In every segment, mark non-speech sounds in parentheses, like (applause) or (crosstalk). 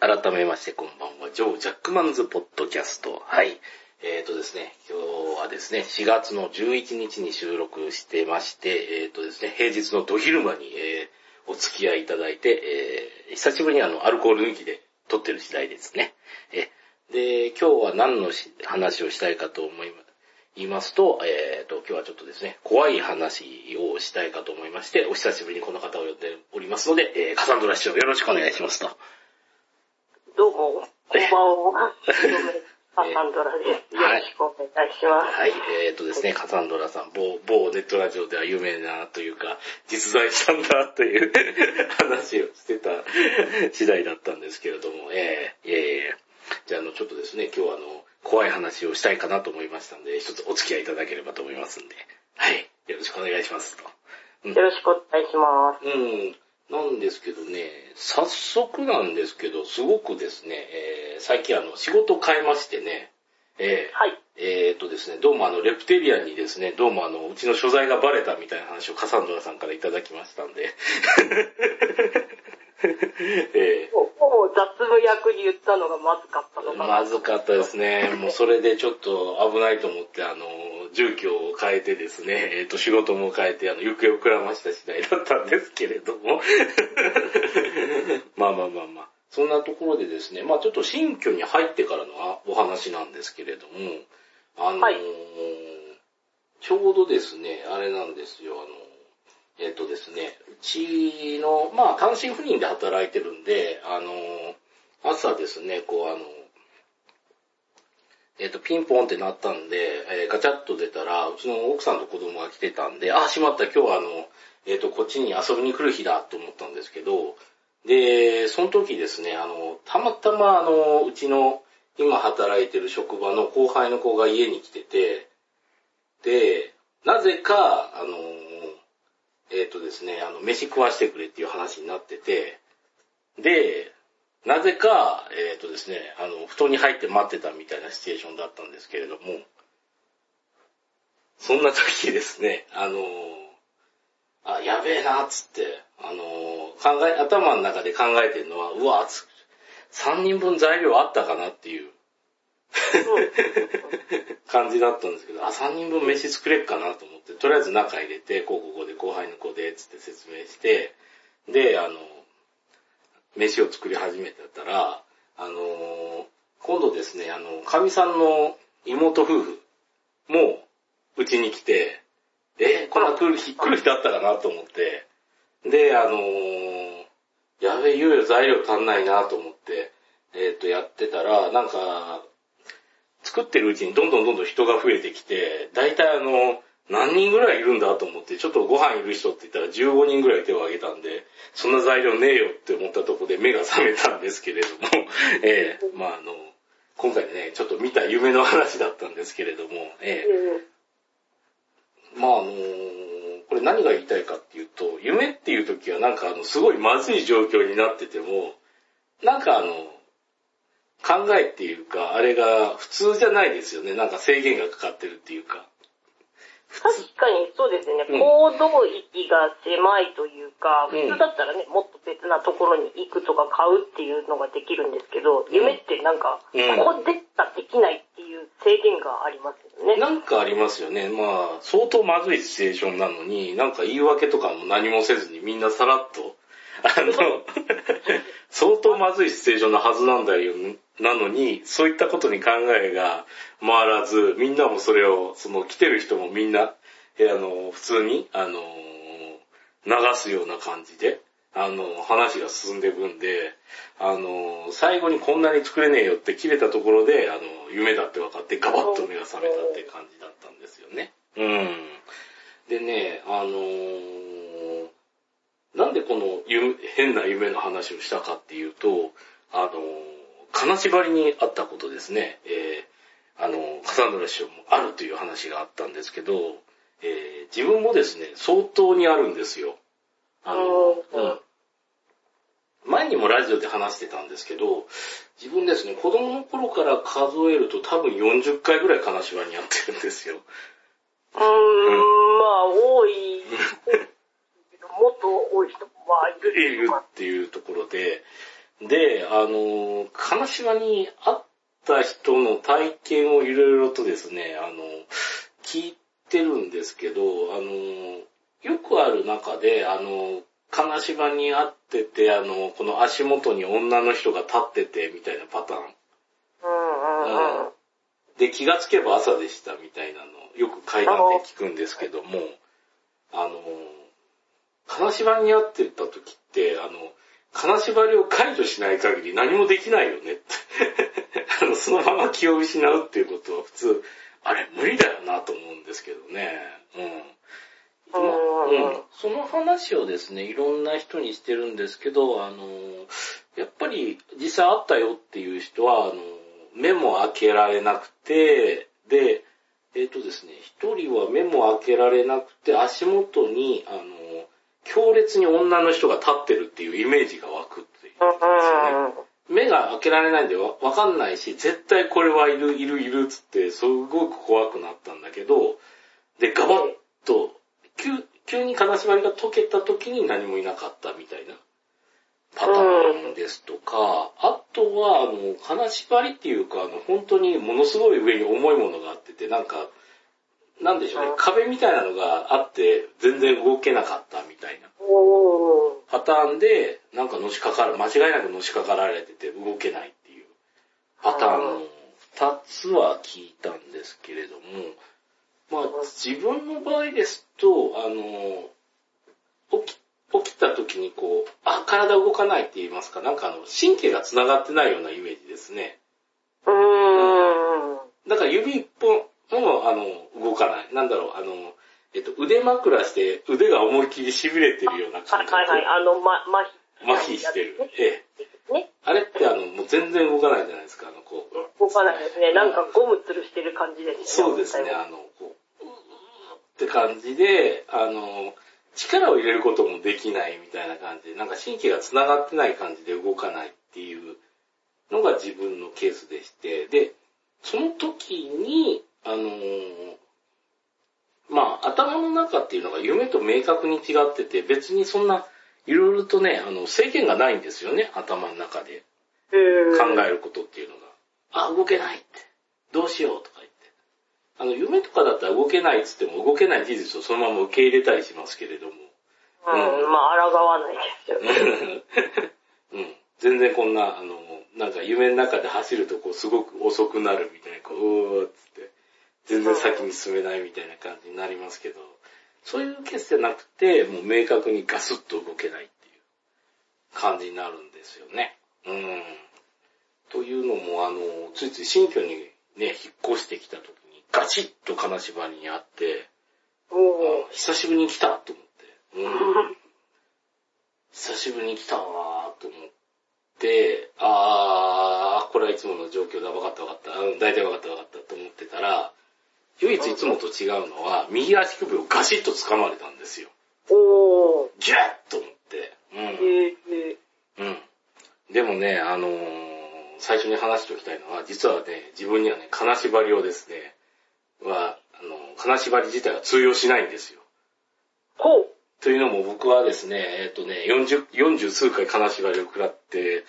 改めましてこんばんは、ジョー・ジャックマンズ・ポッドキャスト。はい。えーとですね、今日はですね、4月の11日に収録してまして、えーとですね、平日のど昼間に、えーお付き合いいただいて、えー久しぶりにあの、アルコール抜きで撮ってる次第ですね。えで、今日は何の話をしたいかと思います。言いますと、えーと、今日はちょっとですね、怖い話をしたいかと思いまして、お久しぶりにこの方を呼んでおりますので、えーカサンドラ師匠よろしくお願いしますと。どうも、こんばんは。カサンドラです。よろしくお願いします。はい、えーとですね、カサンドラさん、某、某ネットラジオでは有名なというか、実在したんだという (laughs) 話をしてた次第だったんですけれども、えー、えー、じゃあ、あの、ちょっとですね、今日はあの、怖い話をしたいかなと思いましたんで、一つお付き合いいただければと思いますんで、はい、よろしくお願いしますと。よろしくお願いします。うん、なんですけどね、早速なんですけど、すごくですね、えー最近あの、仕事変えましてね、えーはい。えーっとですね、どうもあの、レプテリアンにですね、どうもあの、うちの所在がバレたみたいな話をカサンドラさんからいただきましたんで。(laughs) えもう雑務役に言ったのがまずかったのーかな。まずかったですね。もうそれでちょっと危ないと思って、あの、住居を変えてですね、えーっと、仕事も変えて、あの、行方をくらました次第だったんですけれども。(laughs) まあまあまあまあ。そんなところでですね、まあちょっと新居に入ってからのあお話なんですけれども、あのーはいちょうどですね、あれなんですよ、あの、えっ、とですね、うちの、まあ単身赴任で働いてるんで、あの朝ですね、こうあの、えっ、と、ピンポンってなったんで、えーガチャッと出たら、うちの奥さんと子供が来てたんで、あ、しまった、今日はあの、えっ、と、こっちに遊びに来る日だと思ったんですけど、で、その時ですね、あの、たまたまあの、うちの今働いてる職場の後輩の子が家に来てて、で、なぜか、あの、えっ、とですね、あの、飯食わしてくれっていう話になってて、で、なぜか、えっ、とですね、あの、布団に入って待ってたみたいなシチュエーションだったんですけれども、そんな時ですね、あの、あ、やべえな、つって、あの、考え、頭の中で考えてるのは、うわ、つ3人分材料あったかなっていう (laughs) 感じだったんですけど、あ、3人分飯作れっかなと思って、とりあえず中入れて、こうここで後輩の子で、つって説明して、で、あの、飯を作り始めてたら、あの、今度ですね、あの、かみさんの妹夫婦も、うちに来て、え、こんな来る日、来る日だったかなと思って、で、あのやべえ、いよいよ材料足んないなと思って、えっ、と、やってたら、なんか、作ってるうちにどんどんどんどん人が増えてきて、だいたいあの、何人ぐらいいるんだと思って、ちょっとご飯いる人って言ったら15人ぐらい手を挙げたんで、そんな材料ねえよって思ったとこで目が覚めたんですけれども、(laughs) ええまああの、今回ね、ちょっと見た夢の話だったんですけれども、ええ。まああのこれ何が言いたいかっていうと、夢っていう時はなんかあの、すごいまずい状況になってても、なんかあの、考えっていうか、あれが普通じゃないですよね。なんか制限がかかってるっていうか。確かにそうですね、うん行動域が狭いというか、うん普通だったらね、もっと別なところに行くとか買うっていうのができるんですけど、夢ってなんか、うんここでしかできないっていう制限がありますよね。なんかありますよね。まあ、相当まずいシチュエーションなのに、なんか言い訳とかも何もせずにみんなさらっと、あの、(laughs) 相当まずいシチュエーションのはずなんだよ、なのに、そういったことに考えが回らず、みんなもそれを、その来てる人もみんな、あの、普通に、あの、流すような感じで、あの、話が進んでいくんで、あの、最後にこんなに作れねえよって切れたところで、あの、夢だって分かってガバッと目が覚めたって感じだったんですよね。うん。でね、あのーなんでこの変な夢の話をしたかっていうと、あのー金縛りにあったことですね。えーあのー、笠村師匠もあるという話があったんですけど、えー自分もですね、相当にあるんですよ。あの、うんうん前にもラジオで話してたんですけど、自分ですね、子供の頃から数えると多分40回ぐらい金縛りにあってるんですよ。うーん、まあ、多い。もっと多い人もまあいるいるっていうところで、で、あの、金島に会った人の体験をいろいろとですね、あの、聞いてるんですけど、あの、よくある中で、あの、金島に会ってて、あの、この足元に女の人が立ってて、みたいなパターン。うんうんうん。で、気がつけば朝でしたみたいなの、よく階段で聞くんですけども、あの、金縛りに会ってた時って、あの、金縛りを解除しない限り何もできないよねって。(laughs) あの、そのまま気を失うっていうことは普通、あれ無理だよなと思うんですけどね。うん。まあうん、その話をですね、いろんな人にしてるんですけど、あの、やっぱり実際あったよっていう人は、あの、目も開けられなくて、で、えっ、とですね、一人は目も開けられなくて、足元に、あの、強烈に女の人が立ってるっていうイメージが湧くっていうんですよね。目が開けられないんでわわかんないし、絶対これはいる、いる、いるっつって、すごく怖くなったんだけど、で、ガバッと、急、急に金縛りが解けた時に何もいなかったみたいなパターンですとか、あとは、あの、金縛りっていうか、あの、本当にものすごい上に重いものがあってて、なんか、なんでしょうね、壁みたいなのがあって、全然動けなかったみたいな。パターンで、なんかのしかかる、間違いなくのしかかられてて動けないっていうパターンの2つは聞いたんですけれども、まあ自分の場合ですと、あの、起き、起きた時にこう、あ、体動かないって言いますか、なんかあの、神経が繋がってないようなイメージですね。うーん。だから指一本も、あの、動かない。なんだろう、あの、えっと、腕枕して腕が思いっきり痺れてるようなは感覚。いはいはい、あの、ま、麻痺。麻痺してる。ええ。ね。あれってあの、もう全然動かないじゃないですか、あの、こう。動かないですね。なんかゴム吊るしてる感じですね。そうですね、あの、こう、うーって感じで、あの、力を入れることもできないみたいな感じで、なんか神経が繋がってない感じで動かないっていうのが自分のケースでして、で、その時に、あのまあ、頭の中っていうのが夢と明確に違ってて、別にそんな、いろいろとね、あの、制限がないんですよね、頭の中で。考えることっていうのが。あ、動けないって。どうしようとか言って。あの、夢とかだったら動けないっつっても動けない事実をそのまま受け入れたりしますけれども。うん、まあ、抗わないですよね。(laughs) うん。全然こんな、あの、なんか夢の中で走るとこうすごく遅くなるみたいな、こう、うーっつって、全然先に進めないみたいな感じになりますけど、そういうケースじゃなくて、もう明確にガスッと動けないっていう感じになるんですよね。うん。というのも、あの、ついつい新居にね、引っ越してきた時にガチッと金縛りにあって、お久しぶりに来たと思って。うん。久しぶりに来たわーと思って、あー、これはいつもの状況だ、分かった分かった、うん大体分かった分かったと思ってたら、唯一いつもと違うのは、右足首をガシッと掴まれたんですよ。おー。ギュッと思って。うん。えー、うん。でもね、あのー最初に話しておきたいのは、実はね、自分にはね、金縛りをですね、は、あの、金縛り自体は通用しないんですよ。ほう。というのも僕はですね、えっ、とね、40、40数回金縛りを食らって、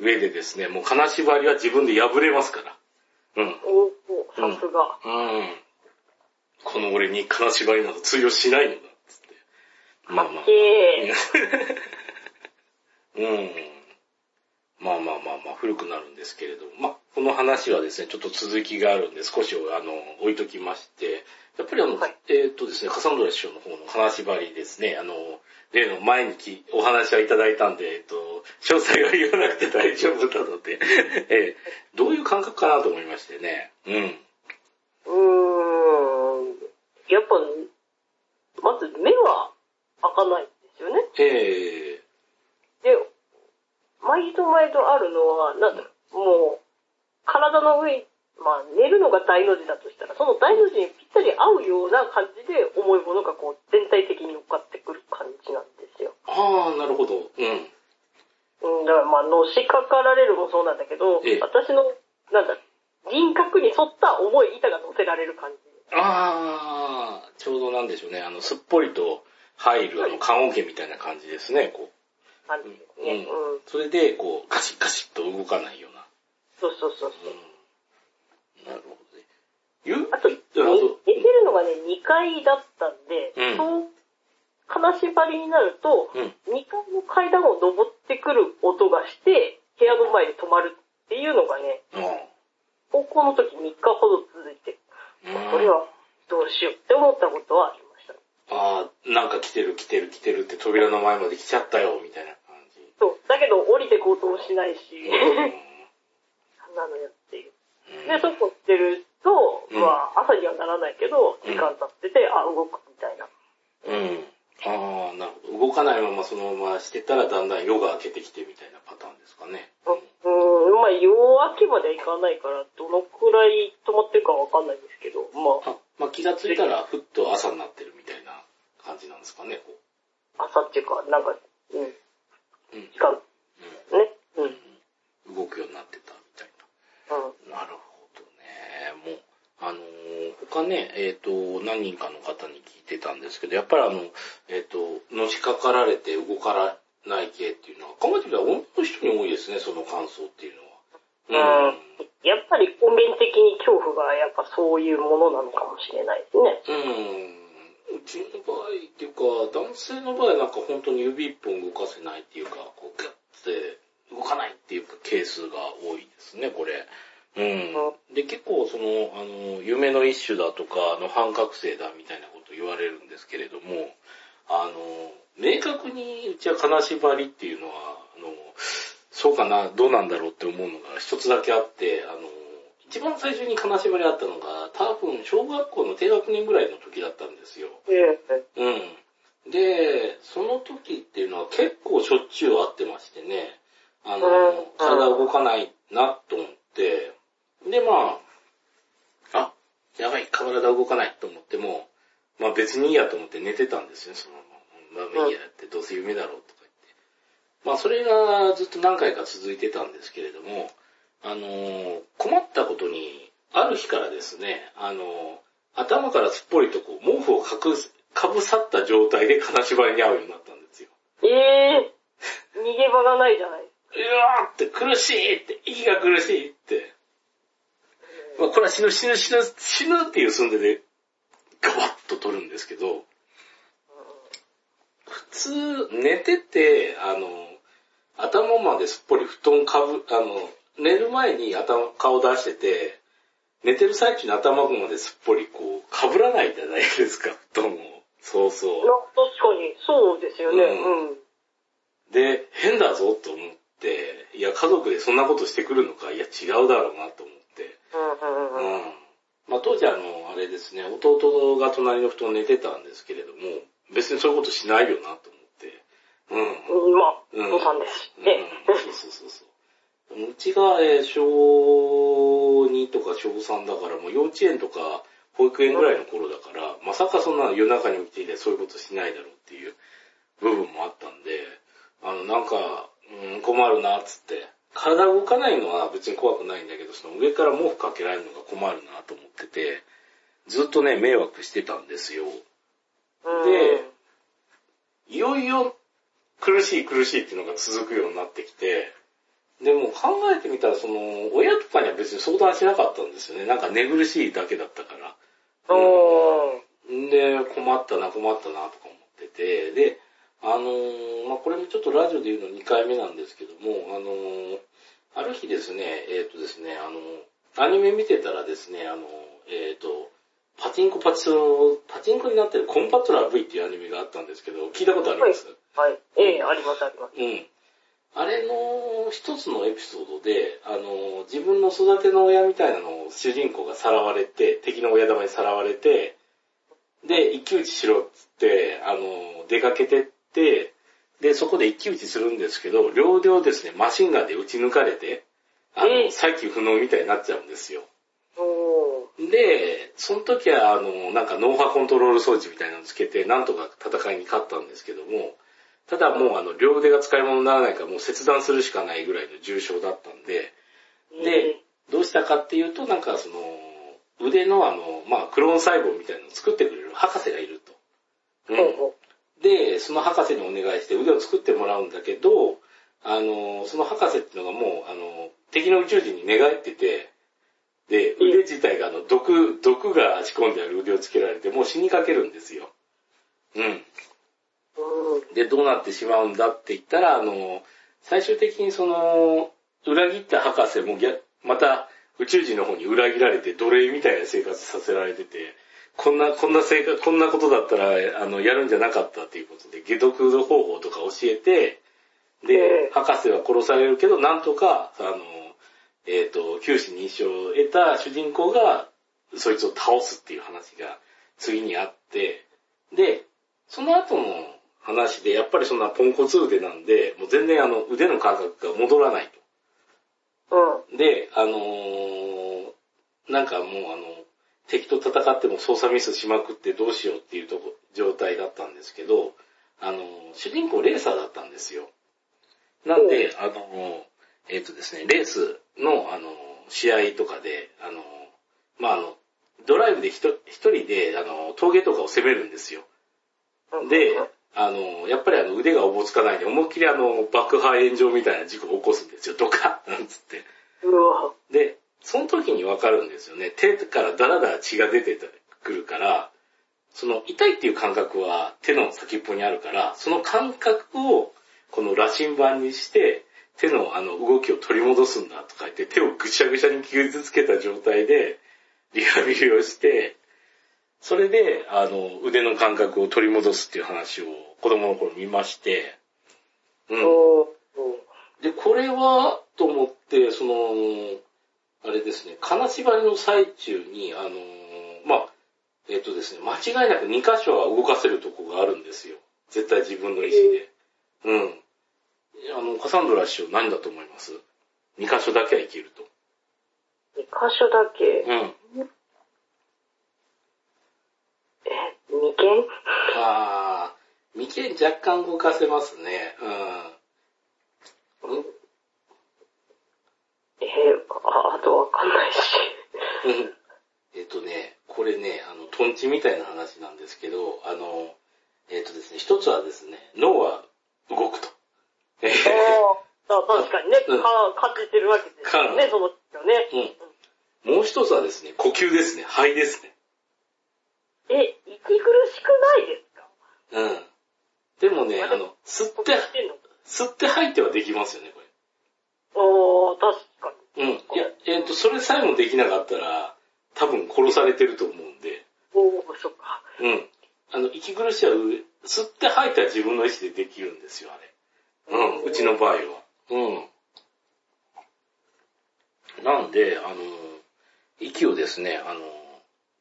上でですね、もう金縛りは自分で破れますから。うん。おー、さすが。うん。この俺に金縛りなど通用しないのだ、つって。まあまあ。え (laughs) うん。まあまあまあまあ、古くなるんですけれども、まあ、この話はですね、ちょっと続きがあるんで、少し、あの、置いときまして、やっぱりあの、はいえっ、とですね、カサンドラ師匠の方の金縛りですね、あの、例の前にきお話はいただいたんで、えっ、と、詳細は言わなくて (laughs) 大丈夫なので、えーどういう感覚かなと思いましてね。うん。ー、う。やっぱ、まず目は開かないんですよね。えで、毎度毎度あるのは、なんだろう、もう、体の上に、まあ、寝るのが大の字だとしたら、その大の字にぴったり合うような感じで、重いものがこう、全体的に乗っかってくる感じなんですよ。ー、ああ、なるほど。うん。うん、だからまあ、のしかかられるもそうなんだけど、ええ私の、なんだ、輪郭に沿った重い板が乗せられる感じ。ああ、ちょうどなんでしょうね。あの、すっぽりと入る、あの、棺桶みたいな感じですね、こ感じですね。うんうん。それで、こう、ガシッガシッと動かないような。そうそうそうそう。うん。なるほどね。ゆ？あと、じ寝てるのがね、2階だったんで、うんそう、金縛りになると、うん。2階の階段を登ってくる音がして、部屋の前で止まるっていうのがね、高校の時3日ほど続いて、うん。これはどうしようって思ったことはありました。ああ、なんか来てる来てる来てるって扉の前まで来ちゃったよ、みたいな感じ。そう。だけど降りてこうともしないし、うなんなのよっていう。んで、そうこうしてると、うんまあ、朝にはならないけど、時間経ってて、あ、動くみたいな。うん。ああ、な。動かないままそのまましてたらだんだん夜が明けてきてみたいなパターンですかね。うん、まあ、夜明けまではいかないから、どのくらい止まってるかわかんないんですけど、まあ、あ、まあ気がついたらふっと朝になってるみたいな感じなんですかね、こう朝っていうか、なんか、うん、う。ん。時間、うん、うん。うん。動くようになってたみたいな。うんなるほど。あのー他ね、えっ、と、何人かの方に聞いてたんですけど、やっぱりあの、えっ、と、のしかかられて動かない系っていうのは、考えてみたら女の人に多いですね、その感想っていうのは。うんやっぱり根源的に恐怖がやっぱそういうものなのかもしれないですね。うん。うちの場合っていうか、男性の場合はなんか本当に指一本動かせないっていうか、こうガッて動かないっていうかケースが多いですね、これ。うん。で、結構その、あの、夢の一種だとか、あの、半覚醒だみたいなこと言われるんですけれども、あの、明確にうちは金縛りっていうのは、あの、そうかな、どうなんだろうって思うのが一つだけあって、あの、一番最初に金縛りあったのが、多分小学校の低学年ぐらいの時だったんですよ。ええうん。で、その時っていうのは結構しょっちゅう会ってましてね、あの、うん体動かないなと思って、で、まあ、あ、やばい、体動かないと思っても、まあ別にいいやと思って寝てたんですよ、そのまま。まあいいやって、どうせ夢だろうとか言って。まあそれがずっと何回か続いてたんですけれども、あの、困ったことに、ある日からですね、あの、頭からすっぽりとこう、毛布をかくす、かぶさった状態で金縛りに遭うようになったんですよ。ええ (laughs) 逃げ場がないじゃない。うわーって苦しいって、息が苦しいって。まあこれは死ぬ死ぬ死ぬ死ぬっていう寸ででガバッと取るんですけど、普通寝てて、あの、頭まですっぽり布団かぶ、あの、寝る前に頭、顔出してて、寝てる最中に頭まですっぽりこう、被らないじゃないですか、布団を。そうそう。な確かに、そうですよね。ううん。で、変だぞと思って、いや、家族でそんなことしてくるのか、いや、違うだろうなと思って。うんうんうん。うん。まあ、当時あの、あれですね、弟が隣の布団寝てたんですけれども、別にそういうことしないよなと思って。うん。うん、まあ、うんお父さんですしうんね。そうそうそうそう。うちが、えー小2とか小3だから、もう幼稚園とか保育園ぐらいの頃だから、まさかそんな夜中に起きていてそういうことしないだろうっていう部分もあったんで、あの、なんか、うん、困るなっつって。体動かないのは別に怖くないんだけど、その上から毛布かけられるのが困るなと思ってて、ずっとね、迷惑してたんですよ。うんで、いよいよ苦しい苦しいっていうのが続くようになってきて、でも考えてみたら、その、親とかには別に相談しなかったんですよね。なんか寝苦しいだけだったから。うん。んで、困ったな、困ったな、とか思ってて、で、あのーまあ、これもちょっとラジオで言うの2回目なんですけども、あのーある日ですね、えっ、とですね、あのアニメ見てたらですね、あのえっ、と、パチンコパチソパチンコになってるコンパトラー V っていうアニメがあったんですけど、聞いたことあります、はい。ええありますあります。うん。あれの一つのエピソードで、あの、自分の育ての親みたいなのを主人公がさらわれて、敵の親玉にさらわれて、で、一騎打ちしろっつって、あの、出かけてって、で、そこで一騎打ちするんですけど、両手をですね、マシンガンで撃ち抜かれて、あの、ええ再起不能みたいになっちゃうんですよ。で、その時は、あの、なんか脳波コントロール装置みたいなのつけて、なんとか戦いに勝ったんですけども、ただもうあの、両腕が使い物にならないからもう切断するしかないぐらいの重傷だったんで、で、どうしたかっていうと、なんかその、腕のあの、まあ、クローン細胞みたいなのを作ってくれる博士がいると。ほうほで、その博士にお願いして腕を作ってもらうんだけど、あの、その博士っていうのがもう、あの、敵の宇宙人に寝返ってて、で、腕自体があの、毒、毒が仕込んである腕をつけられて、もう死にかけるんですよ。うん。うん。で、どうなってしまうんだって言ったら、あの、最終的にその、裏切った博士も逆また宇宙人の方に裏切られて奴隷みたいな生活させられてて、こんな、こんな生活、こんなことだったら、あの、やるんじゃなかったっていうことで、解毒方法とか教えて、えでえ、博士は殺されるけど、なんとか、あの、えっ、と、九死に一生を得た主人公が、そいつを倒すっていう話が次にあって、で、その後の話で、やっぱりそんなポンコツ腕なんで、もう全然あの、腕の感覚が戻らないと。うん。で、あのーなんかもうあの、敵と戦っても操作ミスしまくってどうしようっていうとこ、状態だったんですけど、あのー主人公レーサーだったんですよ。なんで、あのーえっ、とですね、レースの、あのー試合とかで、あのーまあ、あの、ドライブで一人で、あのー峠とかを攻めるんですよ。うんで、あの、やっぱりあの腕がおぼつかないで、思いっきりあの、爆破炎上みたいな事故を起こすんですよ。ドカッなんつって。で、その時にわかるんですよね。手からダラダラ血が出てくるから、その痛いっていう感覚は手の先っぽにあるから、その感覚をこの羅針盤にして、手のあの動きを取り戻すんだとか言って、手をぐしゃぐしゃに傷つけた状態でリハビリをして、それで、あの、腕の感覚を取り戻すっていう話を子供の頃見まして、うん。で、これは、と思って、その、あれですね、金縛りの最中に、あの、まあ、えっ、とですね、間違いなく2箇所は動かせるとこがあるんですよ。絶対自分の意思で。うん。あの、カサンドラ師匠何だと思います ?2 箇所だけはいけると。二箇所だけ？うん。え、二件あー、眉間若干動かせますね。うん。えあ、あとわかんないし。う (laughs) んえっとね、これね、あの、トンチみたいな話なんですけど、あの、えっとですね、一つはですね、脳は動くと。え (laughs) ああ、確かにね、うんか感じてるわけですよね、その人ね。うん。もう一つはですね、呼吸ですね、肺ですね。え、息苦しくないですか？うん。でもね、あの、吸って、呼吸って吐いてはできますよね、こああ、確かれ。うん。いや、えっ、と、それさえもできなかったら、多分殺されてると思うんで、に。おお、そっか。うん。あの、息苦しは、吸って吐いては自分の意思でできるんですよ、あれ。うん、うちの場合は。うん。なんで、あの、息をですね、あの、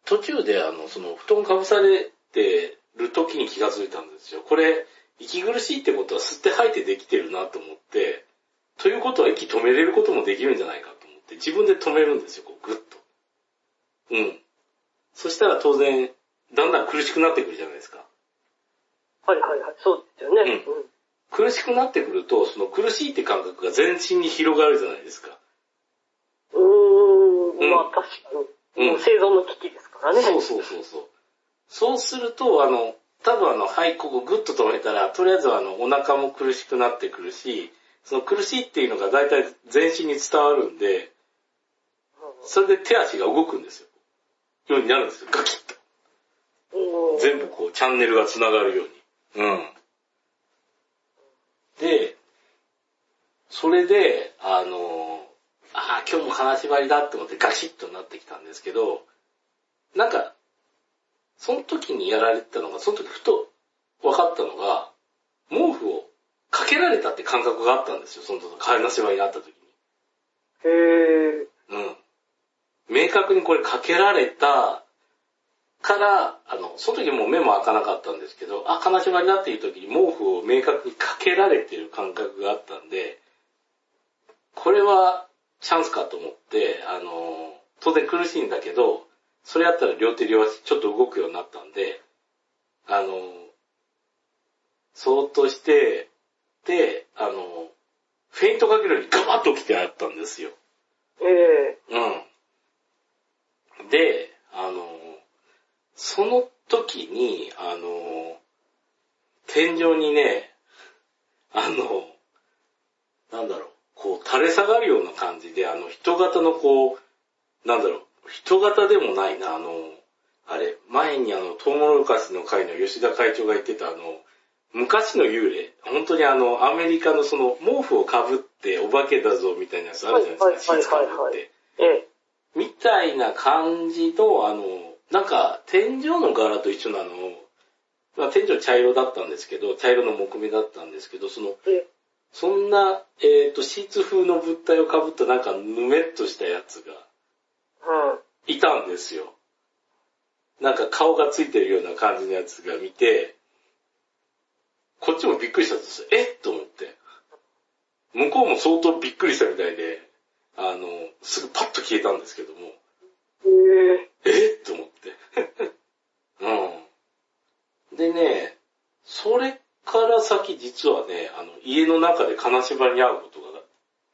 途中で、あの、その、布団かぶされてる時に気がついたんですよ。これ、息苦しいってことは吸って吐いてできてるなと思って、ということは息止めれることもできるんじゃないかと思って、自分で止めるんですよ、こう、ぐっと。うん。そしたら当然、だんだん苦しくなってくるじゃないですか。はいはいはい、そうですよね。ううん。苦しくなってくると、その苦しいって感覚が全身に広がるじゃないですか。うーん、うんまあ確かに。うんもう生存の危機ですからね。そうそうそうそう。そうすると、あの、多分あの、はい、ここグッと止めたら、とりあえずあの、お腹も苦しくなってくるし、その苦しいっていうのが大体全身に伝わるんで、それで手足が動くんですよ。ようになるんですよ、ガキッと。うん全部こう、チャンネルが繋がるように。うん。で、それで、あの、ああ、今日も金縛りだって思ってガシッとなってきたんですけど、なんか、その時にやられてたのが、その時ふと分かったのが、毛布をかけられたって感覚があったんですよ、その時、金縛りにあった時に。へえ。うん。明確にこれかけられたから、あの、その時もう目も開かなかったんですけど、あ、金縛りだっていう時に毛布を明確にかけられてる感覚があったんで、これはチャンスかと思って、あの、当然苦しいんだけど、それやったら両手両足ちょっと動くようになったんで、あの、そーっとして、で、あの、フェイントかけるようにガバッと起きてあったんですよ。ええ。うん。で、あの、その時に、あの、天井にね、あの、なんだろう、こう垂れ下がるような感じで、あの人型のこう、なんだろう、人型でもないな、あの、あれ、前にあの、トウモロコシの会の吉田会長が言ってたあの、昔の幽霊、本当にあの、アメリカのその、毛布をかぶってお化けだぞみたいなやつあるじゃないですか、シーツかぶって。ええ。みたいな感じの、あの、なんか、天井の柄と一緒なの、まあ、天井茶色だったんですけど、茶色の木目だったんですけど、その、ええ。そんな、えっ、と、シーツ風の物体をかぶったなんか、ぬめっとしたやつが、うん。いたんですよ。なんか顔がついてるような感じのやつが見て、こっちもびっくりしたんですよ。え？っと思って。向こうも相当びっくりしたみたいで、あの、すぐパッと消えたんですけども、ええ。え？っと思って。(laughs) うん。でね、それから先実はね、あの、家の中で金縛りに会うことが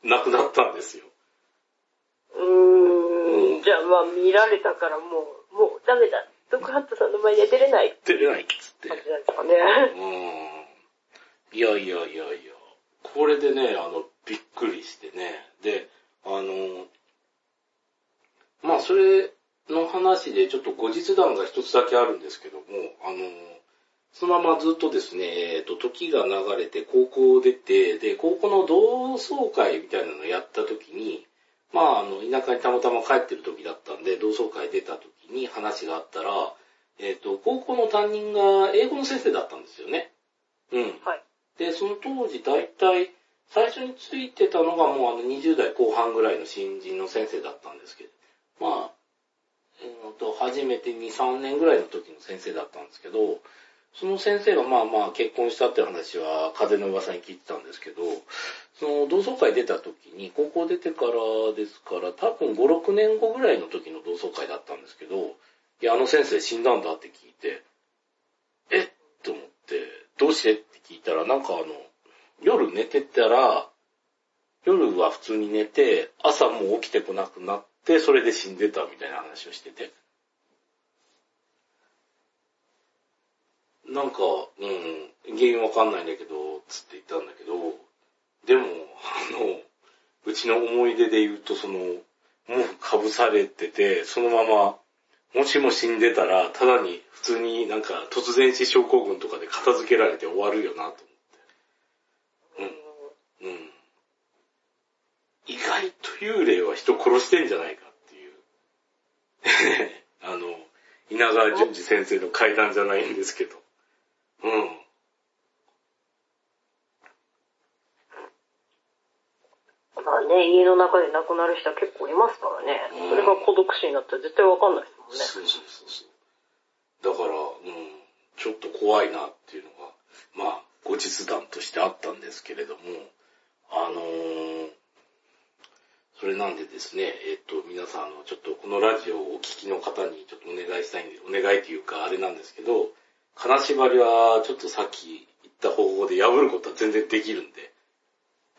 なくなったんですよ。うーん。じゃあまあ見られたからもう、もうダメだ。ドッグハントさんの前には出れない出れないっつって。感じなんですかね。うん。いやいやいやいや。これでね、あの、びっくりしてね。で、あの、まあそれの話でちょっと後日談が一つだけあるんですけども、あの、そのままずっとですね、えっ、と、時が流れて高校を出て、で、高校の同窓会みたいなのをやった時に、まあ、あの、田舎にたまたま帰ってる時だったんで、同窓会出た時に話があったら、えっ、と、高校の担任が英語の先生だったんですよね。うん。はい。で、その当時大体、最初についてたのがもうあの20代後半ぐらいの新人の先生だったんですけど、まあ、えーと、初めて2、3年ぐらいの時の先生だったんですけど、その先生がまあまあ結婚したって話は風の噂に聞いてたんですけど、その同窓会出た時に、高校出てからですから、多分5、6年後ぐらいの時の同窓会だったんですけど、いや、あの先生死んだんだって聞いて、えっ？と思って、どうして？って聞いたら、なんかあの、夜寝てたら、夜は普通に寝て、朝も起きてこなくなって、それで死んでたみたいな話をしてて。なんか、うん、原因わかんないんだけど、つって言ったんだけど、でも、あの、うちの思い出で言うと、その、毛布かぶされてて、そのまま、もしも死んでたら、ただに普通になんか突然死症候群とかで片付けられて終わるよなと思って。うん。うん。意外と幽霊は人殺してんじゃないかっていう。(laughs) あの、稲川淳二先生の階段じゃないんですけど。うん。まあね、家の中で亡くなる人は結構いますからね。うんそれが孤独死になったら絶対わかんないですね。そうそうそうそう。だから、うん、ちょっと怖いなっていうのが、まあ、後日談としてあったんですけれども、あのーそれなんでですね、えっと、皆さん、あの、ちょっとこのラジオをお聞きの方にちょっとお願いしたいんで、お願いというか、あれなんですけど、金縛りはちょっとさっき言った方法で破ることは全然できるんで、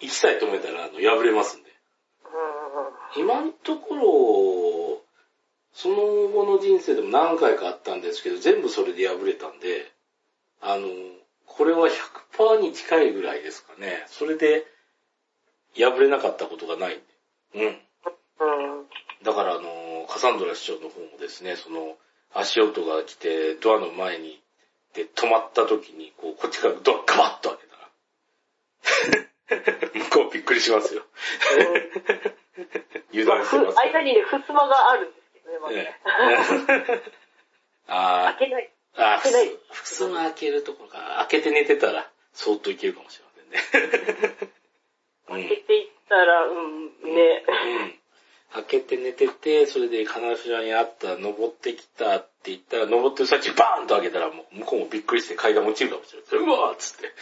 行きたいと思ったら、あの、破れますんで。うん今のところ、その後の人生でも何回かあったんですけど、全部それで破れたんで、あの、これは100%に近いぐらいですかね。それで破れなかったことがないんで。うん。うん。だからあの、カサンドラ市長の方もですね、その、足音が来て、ドアの前に、で、止まった時に、こう、こっちからドアガバッと開けたら、(laughs) 向こうびっくりしますよ。(laughs) 油断してます。間にね、襖があるんですね、まだね。あ開けない。ーあー、開けないふすま開けるところか。開けて寝てたら、そーっといけるかもしれませんね。う (laughs) ん開けていったら、うん、ね。うん。開けて寝てて、それで金縛りにあった、登ってきたって言ったら、登ってる最中バーンと開けたら、もう向こうもびっくりして階段落ちるかもしれない。うわーっつって。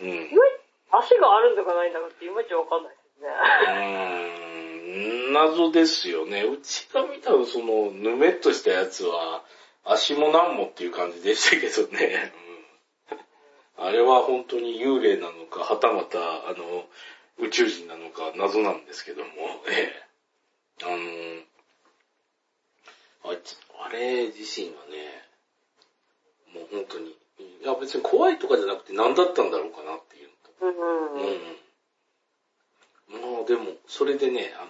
(laughs) うん。う足があるんだかないんだかっていまいちわかんないですね。ーん、謎ですよね。うちが見たその、ぬめっとしたやつは、足もなんもっていう感じでしたけどね。うん、あれは本当に幽霊なのか、はたまた、あの、宇宙人なのか謎なんですけども、ええ。あの、ああれ自身はね、もう本当にいや別に怖いとかじゃなくて何だったんだろうかなっていう。うん。うん。うん。もうでも、それでね、あ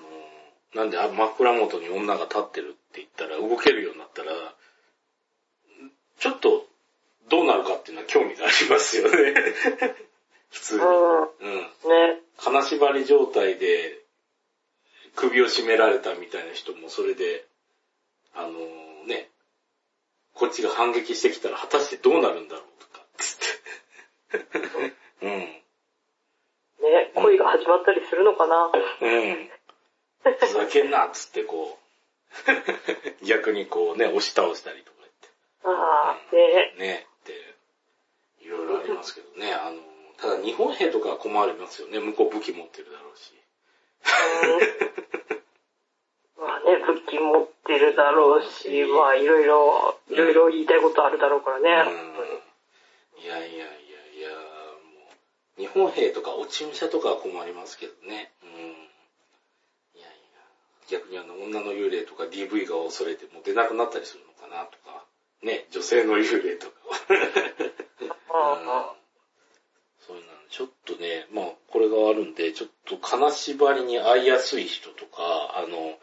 の、なんであ枕元に女が立ってるって言ったら、動けるようになったら、ちょっとどうなるかっていうのは興味がありますよね。(laughs) 普通に。うん。うん。ね。金縛り状態で首を絞められたみたいな人もそれで、あのね、こっちが反撃してきたら果たしてどうなるんだろうとか、つって。(laughs) うん。ね。恋が始まったりするのかな。うん。ふざけんなっつってこう、(laughs) 逆にこうね、押し倒したりとかああ、ね。言って、ね、って、いろいろありますけどね、あの、ただ日本兵とかは困りますよね、向こう武器持ってるだろうし。うんまあね、武器持ってるだろうし、まあいろいろ、いろいろ言いたいことあるだろうからね。うんいやいやいや日本兵とか落ち武者とかは困りますけどね。うん。いやいや、逆にあの、女の幽霊とか DV が恐れてもう出なくなったりするのかなとか、ね、女性の幽霊とかは。うんうんそういうの、ちょっとね、まあ、これがあるんで、ちょっと金縛りに会いやすい人とか、あの、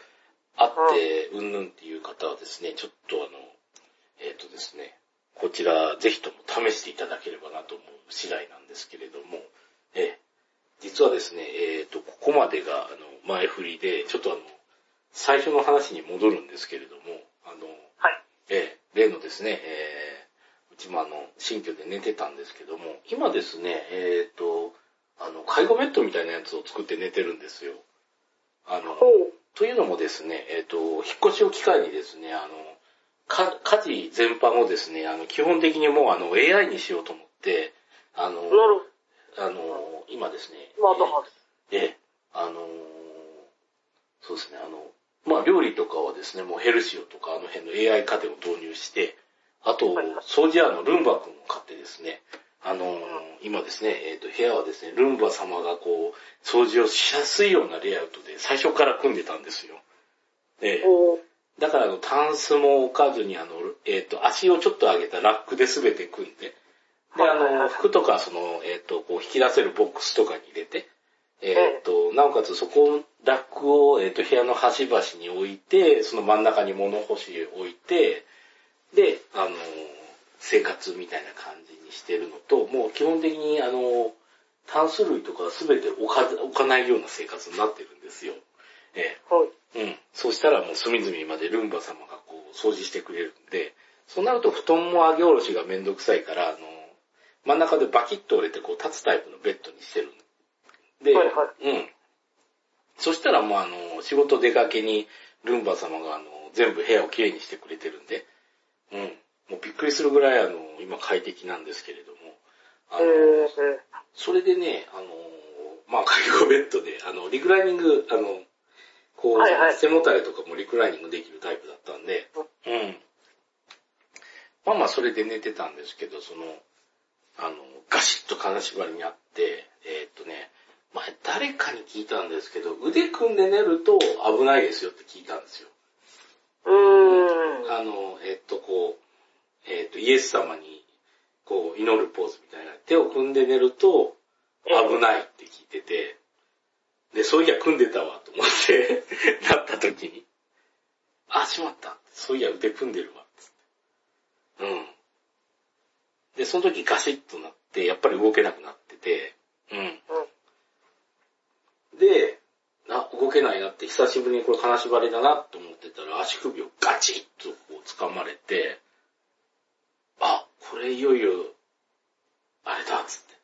会って、うんぬんっていう方はですね、ちょっとあの、えっ、とですね、こちら、ぜひとも試していただければなと思う次第なんですけれども、ええ実はですね、えっ、と、ここまでが、あの、前振りで、ちょっとあの、最初の話に戻るんですけれども、あの、はい。ええ、例のですね、えーうちもあの、新居で寝てたんですけども、今ですね、えっ、と、あの、介護ベッドみたいなやつを作って寝てるんですよ。あの。というのもですね、えっ、と、引っ越しを機会にですね、あの、か家事全般をですね、あの、基本的にもうあの、AI にしようと思って、あの、あの、今ですね、ほど。マードハウス。ええ、あのーそうですね、あの、まあ、料理とかはですね、もうヘルシオとかあの辺の AI 家電を導入して、あと掃除屋のルンバ君を買ってですね、あのー今ですね、えっ、と、部屋はですね、ルンバ様がこう、掃除をしやすいようなレイアウトで最初から組んでたんですよ。ええだからあの、タンスも置かずにあの、えっ、と、足をちょっと上げたラックで全て組んで、で、あの、服とかその、えっ、と、こう引き出せるボックスとかに入れて、えっ、と、なおかつそこ、ラックを、えっ、と、部屋の端々に置いて、その真ん中に物干しを置いて、で、あの、生活みたいな感じにしてるのと、もう基本的にあの、タンス類とかは全て置か置かないような生活になってるんですよ。ええはい。うん。そうしたらもう隅々までルンバ様がこう掃除してくれるんで、そうなると布団も上げ下ろしがめんどくさいから、あの、真ん中でバキッと折れてこう立つタイプのベッドにしてるんで、はいはうん。そしたらもうあの、仕事出かけにルンバ様があの、全部部屋をきれいにしてくれてるんで、うん。もうびっくりするぐらいあの、今快適なんですけれども、あえの、ー、それでね、あの、まあ、介護ベッドで、あの、リクライニング、あの、こう、はいはい背もたれとかもリクライニングできるタイプだったんで、うん。まあまあ、それで寝てたんですけど、その、あの、ガシッと金縛りにあって、えーっとね、前誰かに聞いたんですけど、腕組んで寝ると危ないですよって聞いたんですよ。うーん。あの、えーっと、こう、えーっと、イエス様に、こう、祈るポーズみたいな、手を組んで寝ると、危ないって聞いてて、で、そういや組んでたわと思って、(laughs) なった時に、あ、しまった。そういや腕組んでるわ。つってうん。で、その時ガシッとなって、やっぱり動けなくなってて、うん。で、あ、動けないなって、久しぶりにこれ金縛りだなと思ってたら、足首をガチッとこう掴まれて、あ、これいよいよ、あれだ、つって。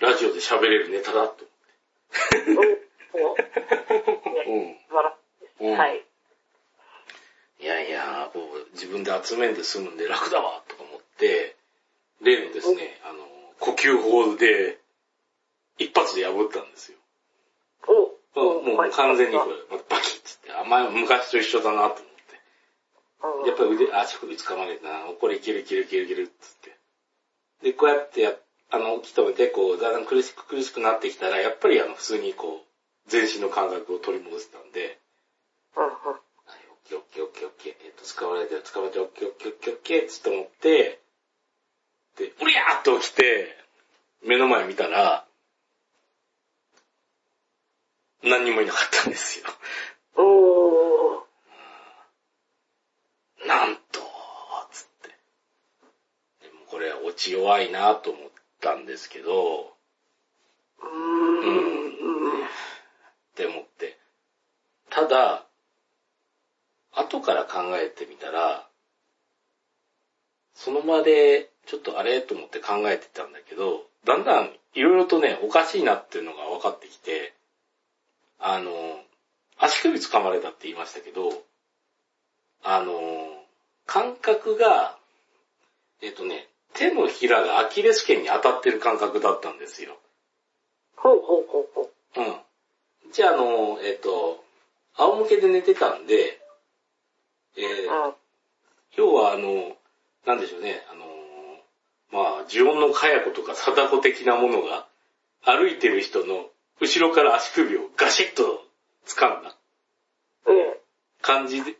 ラジオで喋れるネタだというん。はい。いやいや、自分で集めんで済むんで楽だわ、とか思って、例のですね、あの、呼吸法で、一発で破ったんですよ。おもう完全にこれ、バキッつって、あ、前昔と一緒だなと思って。やっぱり腕、足首掴まれたな、これいけるいけるいけるいけるっつって。で、こうやってや、あの、起き止めて、こう、だんだん苦しく苦しくなってきたら、やっぱりあの、普通にこう、全身の感覚を取り戻せたんで、うんうん。はい、オッケーオッケーオッケーオッケー、えっと、使われてる、使われてる、オッケーオッケーオッケーオッケーっつって思って、って、うりゃーっと起きて、目の前見たら、何にもいなかったんですよ。おー。なんと、つって。でもこれ落ち弱いなと思ったんですけど、うーん。って思って。ただ、後から考えてみたら、その場でちょっとあれと思って考えてたんだけど、だんだんいろいろとね、おかしいなっていうのが分かってきて、あの、足首掴まれたって言いましたけど、あの、感覚が、えっとね、手のひらがアキレス腱に当たってる感覚だったんですよ。ほうほうほうほう。うん。じゃあ、あの、えっ、と、仰向けで寝てたんで、えーうん。要はあの、なんでしょうね、あの、まあ、呪音のかや子とか貞子的なものが、歩いてる人の後ろから足首をガシッと掴んだええ。感じで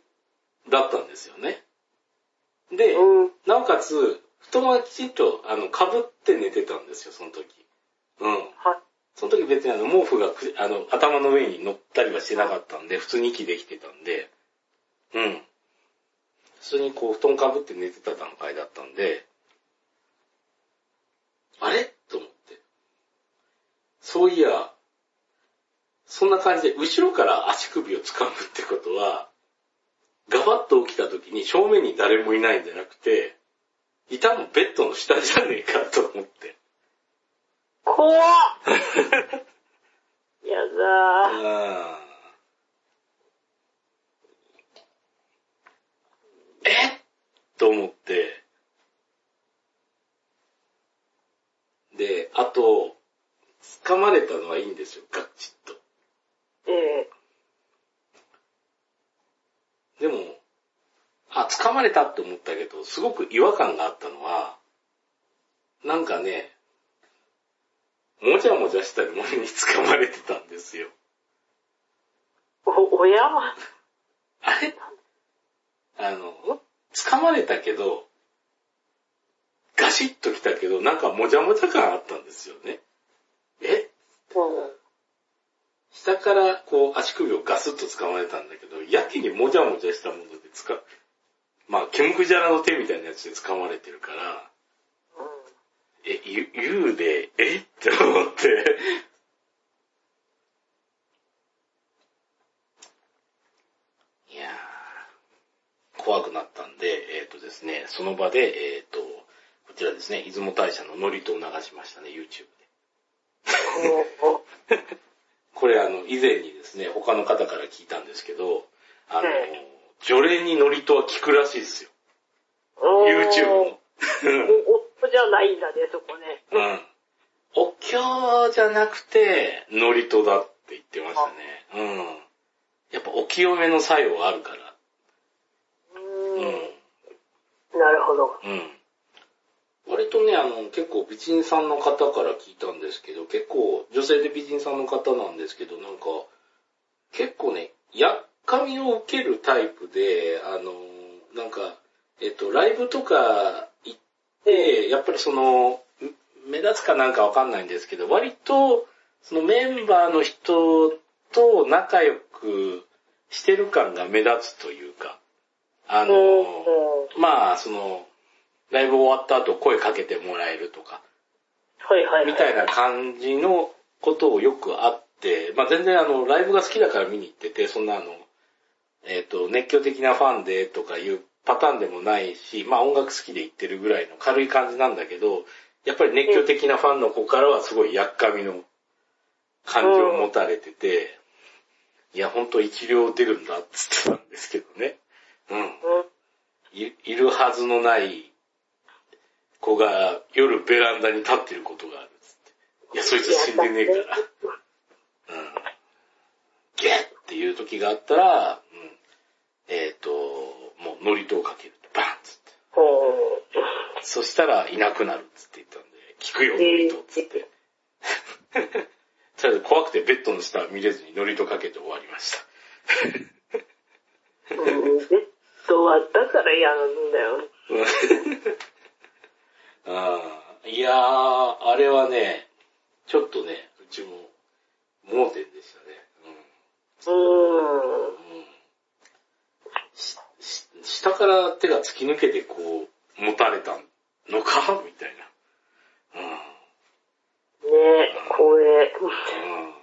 だったんですよね。で、うん。なおかつ、布団はきちっと、あの、被って寝てたんですよ、その時。うん。はい。その時別にあの毛布がくあの頭の上に乗ったりはしてなかったんで、普通に息できてたんで、うん。普通にこう布団かぶって寝てた段階だったんで、あれ？と思って。そういや、そんな感じで後ろから足首を掴むってことは、ガバッと起きた時に正面に誰もいないんじゃなくて、いたのベッドの下じゃねえかと思って。怖っやだー。あ (laughs) ーえと思って、で、あと、掴まれたのはいいんですよ、ガッチッと。ええ。でも、あ、掴まれたって思ったけど、すごく違和感があったのは、なんかね、もじゃもじゃしたものに掴まれてたんですよ。お、親？は、あれ？あの、掴まれたけど、ガシッときたけど、なんかもじゃもじゃ感あったんですよね。え？うん。下からこう足首をガスッと掴まれたんだけど、やけにもじゃもじゃしたもので掴、まあ、ケムクジャラの手みたいなやつで掴まれてるから、え、ゆ、幽霊、え？って思って。いやー、怖くなったんで、えっ、とですね、その場で、えっ、と、こちらですね、出雲大社の祝詞を流しましたね、YouTube で。(laughs) これあの、以前にですね、他の方から聞いたんですけど、あのはい、除霊に祝詞は聞くらしいですよ。お YouTube の。お、おじゃないんだね、そこね。うん。お経じゃなくて、祝詞だって言ってましたね。うん。やっぱお清めの作用あるから。ううん。ん。なるほど。うん。割とね、あの、結構美人さんの方から聞いたんですけど、結構女性で美人さんの方なんですけど、なんか、結構ね、やっかみを受けるタイプで、あの、なんか、えっと、ライブとか行って、やっぱりその、ん目立つかなんかわかんないんですけど、割と、そのメンバーの人と仲良くしてる感が目立つというか、あの、うん。まあ、その、ライブ終わった後声かけてもらえるとか、はいはいはい。みたいな感じのことをよくあって、まあ全然あの、ライブが好きだから見に行ってて、そんなあの、えっ、と、熱狂的なファンでとかいうパターンでもないし、まあ音楽好きで行ってるぐらいの軽い感じなんだけど、やっぱり熱狂的なファンの子からはすごいやっかみの感情を持たれてて、いや、ほんと一両出るんだっつってたんですけどね。うん。うん。いいるはずのない子が夜ベランダに立ってることがあるっつって。いや、そいつ死んでねえから。うん。ゲッっていう時があったら、うん、えっ、と、もうノリとをかけると、バンっつって。ほそしたらいなくなるっつって言ったんで、聞くよ、ノリとっつって。とりあえず怖くてベッドの下は見れずにノリとかけて終わりました。う。うん。ベッドはだから嫌なんだよ。(laughs) あーいやー、あれはね、ちょっとね、うちも盲点でしたね。うーん。うん。うん下から手が突き抜けてこう、持たれたのか？(laughs) みたいな。うん。ねえ、光栄。うん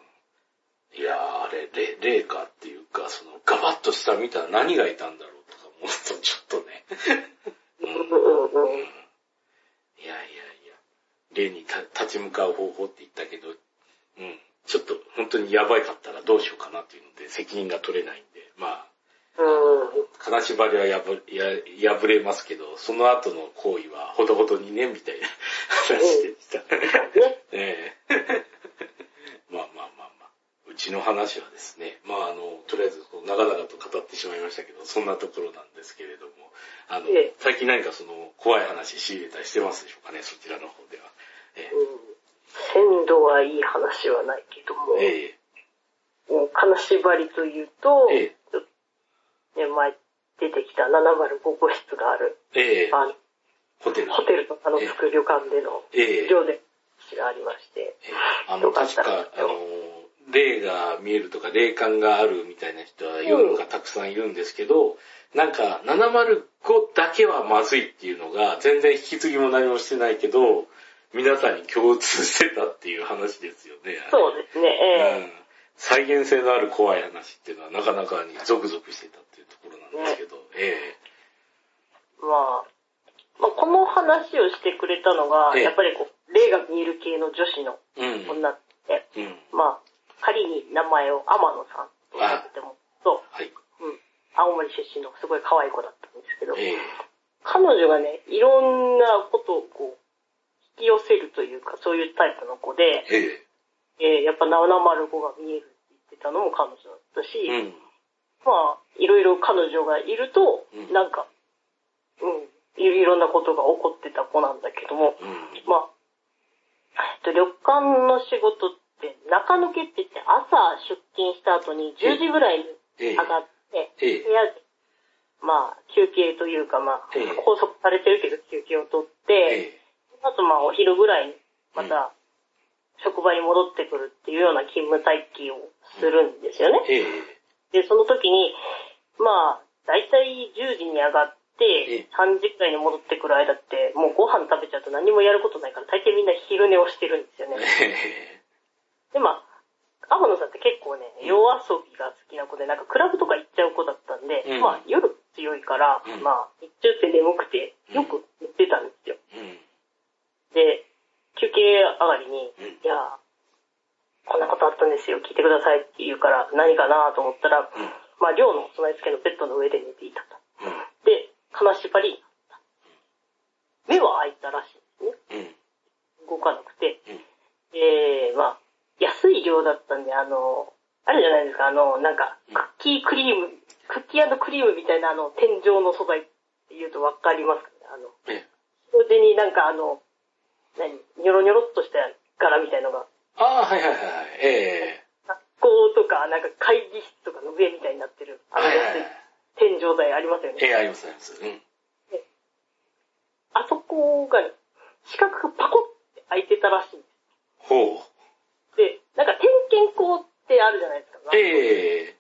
いやー、あれ、霊、霊かっていうか、その、ガバッと下見たら何がいたんだろうとか思うとちょっとね。うんうんうん。いやいやいや、霊にた立ち向かう方法って言ったけど、うん、ちょっと本当にやばいかったらどうしようかなっていうので、責任が取れないんで、まうん。あ、金縛りはやぶや破れますけど、その後の行為はほどほどにね、みたいな話でした。(laughs) まあまあまあまあ。うちの話はですね、まああの、とりあえずこう長々と語ってしまいましたけど、そんなところなんですけれども、あの、ええ最近何かその怖い話仕入れたりしてますでしょうかね、そちらの方では。えうん。鮮度はいい話はないけども、ええうん金縛りというと、ええちょっとね、前出てきた705号室がある、ええホテル。ホテルとかのつく旅館でのええ寮でがありまして、ええあの、確か、あの、霊が見えるとか霊感があるみたいな人は世の中たくさんいるんですけど、なんか705だけはまずいっていうのが全然引き継ぎも何もしてないけど、皆さんに共通してたっていう話ですよね。そうですね、ええうん。再現性のある怖い話っていうのはなかなかにゾクゾクしてたっていうところなんですけど、えまあ、まあ、この話をしてくれたのが、ええやっぱりこう、霊が見える系の女子の。女で、うん。まあ、仮に名前を天野さんと言ってもと、はい。うん、青森出身のすごい可愛い子だったんですけど、ええ彼女がね、いろんなことをこう、引き寄せるというか、そういうタイプの子で、ええーやっぱ705が見えるって言ってたのも彼女だったし、えうん。まあ、いろいろ彼女がいると、うん。なんか、うん、いいろんなことが起こってた子なんだけども、うん。まあ、えっと、旅館の仕事って、中抜けって言って朝出勤した後に10時ぐらいにええ。上がって、ええ。部屋で、まあ、休憩というか、まあ、ええ。拘束されてるけど休憩を取って、えあとまあ、お昼ぐらいにまた、職場に戻ってくるっていうような勤務待機をするんですよね。で、その時に、まあ、だいたい10時に上がっええて、3時くらいに戻ってくる間って、もうご飯食べちゃうと何もやることないから、大抵みんな昼寝をしてるんですよね。えで、まあ、天野さんって結構ね、夜遊びが好きな子で、なんかクラブとか行っちゃう子だったんで、うんまあ、夜強いから、うんまあ、日中って眠くて、よく寝てたんですよ。うん。で、休憩上がりに、うんいや、こんなことあったんですよ、聞いてくださいって言うから、何かなと思ったら、まあ、寮の備え付けのベッドの上で寝ていたと。で、金縛りになった。目は開いたらしいんですね。うん。動かなくて。うんえー、まあ、安い量だったんで、あの、あるじゃないですか、あの、なんか、クッキークリーム、クッキークリームみたいなあの、天井の素材って言うとわかりますかねあの、ええ同時になんかあの、何、ニョロニョロっとした柄みたいのが、ああ、はいはいはいはい。ええ学校とか、なんか会議室とかの上みたいになってる、あの。天井台ありますよね。ええありますあります。うん。あそこがね、四角くパコって開いてたらしいんでほう。す。で、なんか点検口ってあるじゃないですか。ええ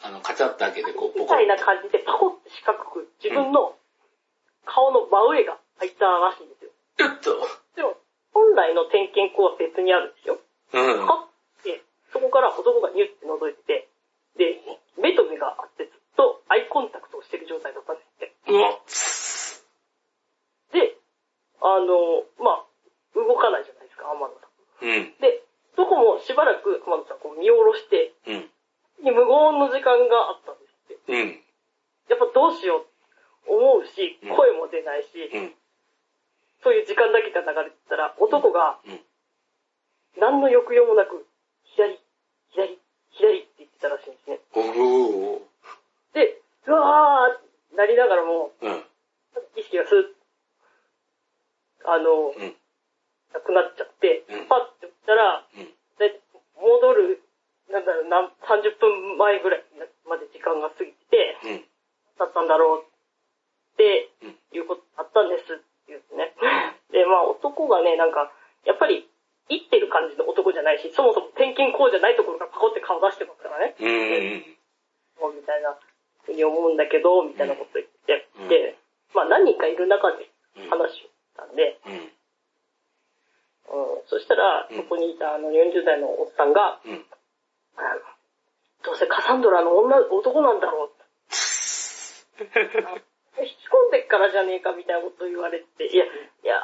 あの、カチャッと開けてこう、ポコッみたいな感じでパコって四角く自分の顔の真上が開いたらしいんですよ。と。うっと。でも、本来の点検口は別にあるんですよ。うん。パって、そこから男がニュッて覗いてて、で、目と目があってずっとアイコンタクトをしてる状態だったんですって。うわっで、あの、まあ、動かないじゃないですか、天野さん。うん。で、どこもしばらく天野さんこう見下ろして、うん。無言の時間があったんですって。うん。やっぱどうしよう思うしうん、声も出ないし、うん。そういう時間だけが流れてたら、男がうん。何の抑揚もなく、左、左、左って言ってたらしいんですね。で、うわーなりながらも、うん。意識がスッ、あの、うん。なくなっちゃって、うんパッて打ったら、うん。で戻る、なんだろう、なん30分前ぐらいまで時間が過ぎて、うん。だったんだろうってうんいうことだったんですって言うんですね。で、まあ男がね、なんか、やっぱり、生ってる感じの男じゃないし、そもそも転勤校じゃないところからパコって顔出してますからね。うん。みたいなふうに思うんだけど、みたいなこと言って。うんで、まあ何人かいる中でうん。話をしたんで、うん。うん、そしたら、うんそこにいたあの40代のおっさんが、うん。あのどうせカサンドラの女、男なんだろうって。(laughs) 引き込んでっからじゃねえかみたいなこと言われて、いや、いや、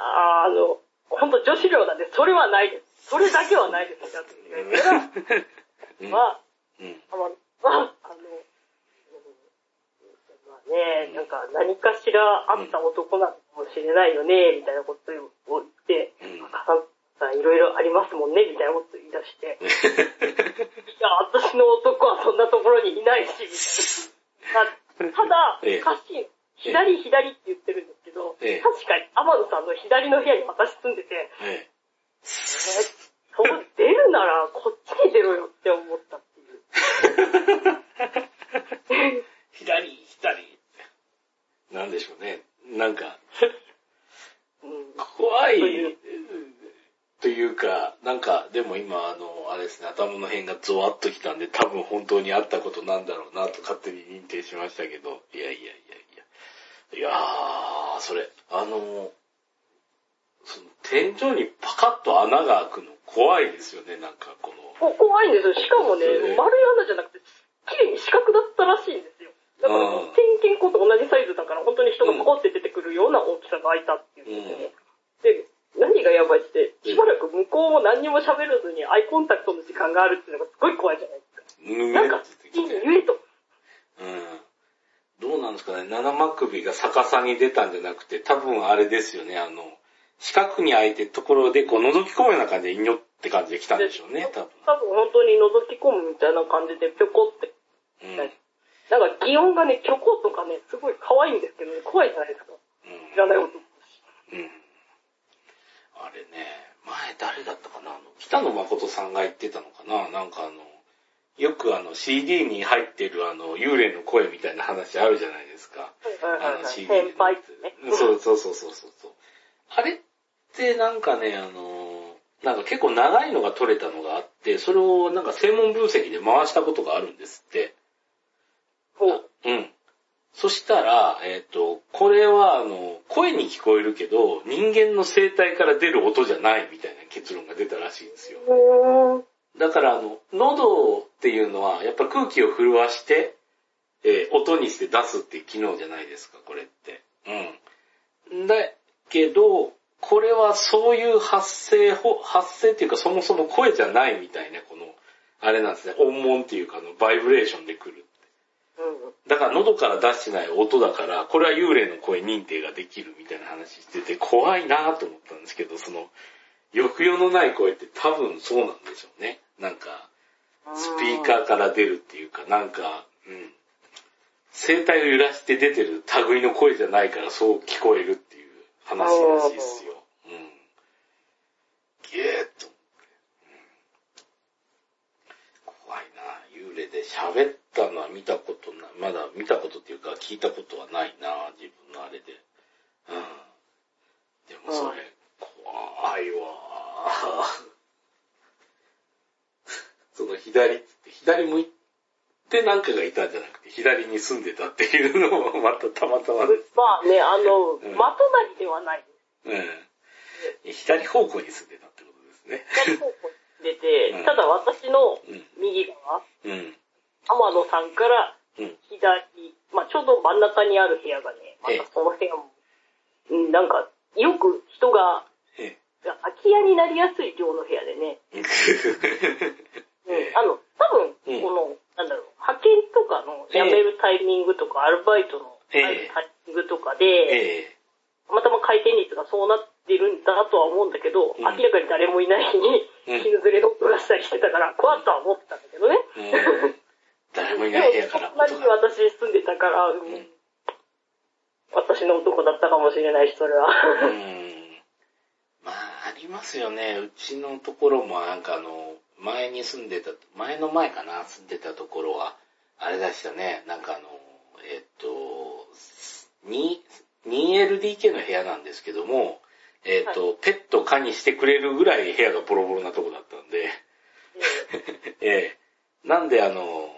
あの、ほんと女子寮なんで、それはないです。それだけはないですよって言ったら、うん。まあ、まあ、あの、うんまあね、なんか何かしらあった男なのかもしれないよね、みたいなことを言って、うんカサンさんいろいろありますもんね、みたいなこと言い出して、(laughs) いや、私の男はそんなところにいないし、みたいな。た (laughs) ただ、ええおかしい。左左って言ってるんですけど、ええ確かに天野さんの左の部屋に私住んでて、ええそう出るならこっちに出ろよって思ったっていう。え。(laughs) 左、左。なんでしょうね。なんか、(laughs) うん怖いという、というか、なんか、でも今、あの、あれですね、頭の辺がゾワッときたんで、多分本当にあったことなんだろうなと勝手に認定しましたけど、いやいやいやいや。いやー、それ、あの、その天井にパカッと穴が開くの怖いですよね、なんかこの。こ怖いんですよ。しかもね、丸い穴じゃなくて、綺麗に四角だったらしいんですよ。だから、うん点検口と同じサイズだから、本当に人がポコって出てくるような大きさが開いたっていうんですよね。で、何がやばいって、しばらく向こうも何にも喋らずにアイコンタクトの時間があるっていうのがすごい怖いじゃないですか。ぬなんか、いい言えと。うん。どうなんですかね、七まくびが逆さに出たんじゃなくて、多分あれですよね、あの、四角に開いてるところで、こう覗き込むような感じで、イニョって感じで来たんでしょうね、多分。多分本当に覗き込むみたいな感じでぴょこって。うん。なんか、擬音がね、ぴょことかね、すごい可愛いんですけどね、怖いじゃないですか。知らない男。うん。うん。あれね、前誰だったかな、あの、北野誠さんが言ってたのかな、なんかあの、よくあの CD に入ってるあの幽霊の声みたいな話あるじゃないですか。あのはいはいはいはい。CD 先輩ってね。そうそうそうそうそうそう。あれってなんかね、あの、なんか結構長いのが取れたのがあって、それをなんか専門分析で回したことがあるんですって。ほう。うん。そしたら、えっ、と、これはあの、声に聞こえるけど、人間の声帯から出る音じゃないみたいな結論が出たらしいんですよ。だからあの、喉っていうのは、やっぱ空気を震わして、えー音にして出すっていう機能じゃないですか、これって。うん。だけど、これはそういう発声、発声っていうかそもそも声じゃないみたいな、この、あれなんですね、音紋っていうかの、バイブレーションで来る。だから喉から出してない音だから、これは幽霊の声認定ができるみたいな話してて、怖いなと思ったんですけど、その、抑揚のない声って多分そうなんでしょうね。なんか、スピーカーから出るっていうか、なんか、うん。声帯を揺らして出てる類の声じゃないからそう聞こえるっていう話らしいですよ。うん。ゲーっと。怖いな幽霊で喋ったのは見たことない。まだ見たことっていうか聞いたことはないな自分のあれで。うん。でもそれ、怖いわ (laughs) その左って、左向いてなんかがいたんじゃなくて、左に住んでたっていうのもまたたまたまです。まあね、あの、うんまとなりではない。うん。(laughs) 左方向に住んでたってことですね。左方向に出て、うんただ私のうん。右側、うん。天野さんからうん。左、まあちょうど真ん中にある部屋がね、まええたその部屋も、うん、なんか、よく人が、え空き家になりやすい量の部屋でね、え。(laughs) うん、あの、多分、うんこの、なんだろう、派遣とかの辞めるタイミングとか、アルバイトのタイミングとかで、ええ。たまたま回転率がそうなってるんだとは思うんだけど、うん明らかに誰もいない日に、うん絹ずれの音がしたりしてたから、怖っとは思ってたんだけどね。うん。誰もいない部屋からそんなに私住んでたから、うんん私の男だったかもしれないし、それは。うん。まあ、ありますよね。うちのところもなんかあの、前に住んでた、前の前かな、住んでたところは、あれでしたね。なんかあの、えっと、2、2LDK の部屋なんですけども、えっ、と、ペット可にしてくれるぐらい部屋がボロボロなとこだったんで、え (laughs) えなんであの、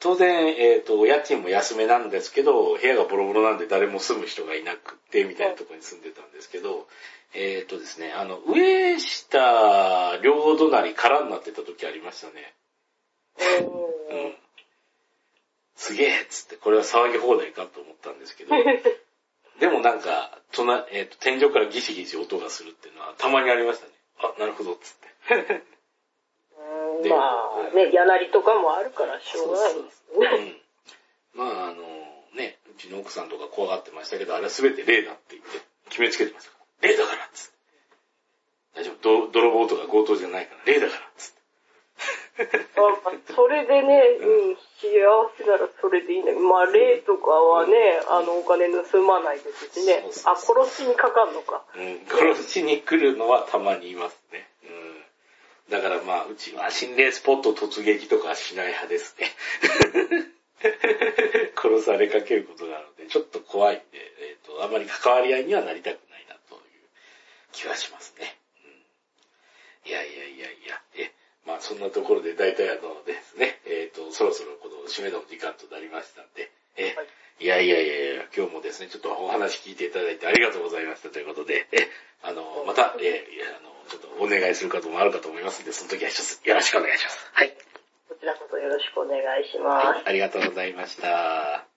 当然、えっ、と、家賃も安めなんですけど、部屋がボロボロなんで誰も住む人がいなくて、みたいなところに住んでたんですけど、えっ、とですね、あの、上下両隣空になってた時ありましたね。えうん。すげえっつって、これは騒ぎ放題かと思ったんですけど、(laughs) でもなんか、隣えっ、と、天井からギシギシ音がするっていうのはたまにありましたね。あ、なるほど、っつって。でまあ、ね、やなりとかもあるからしょうがないですうね。ん。まあ、あの、ね、うちの奥さんとか怖がってましたけど、あれは全て霊だって言って決めつけてましたから。霊だからっつって。大丈夫、ど泥棒とか強盗じゃないから、霊だからっつって。あそれでね、うん、幸せならそれでいいんだけど、まあ、霊とかはね、あの、お金盗まないですしねあ、殺しにかかんのか。うん、殺しに来るのはたまにいますね。うん。だからまあ、うちは心霊スポット突撃とかはしない派ですね。(laughs) 殺されかけることがあるので、ちょっと怖いんで、えっ、と、あまり関わり合いにはなりたくないなという気はしますね。うん、いやいやいやいや、え、まあそんなところで大体あのですね、えっ、と、そろそろこの締めの時間となりましたんで、え、はいいやいやいやいや、今日もですね、ちょっとお話聞いていただいてありがとうございましたということで、え、あの、また、え、あの、ちょっとお願いすることもあるかと思いますので、その時は一つよろしくお願いします。はい。こちらこそよろしくお願いします。はい、ありがとうございました。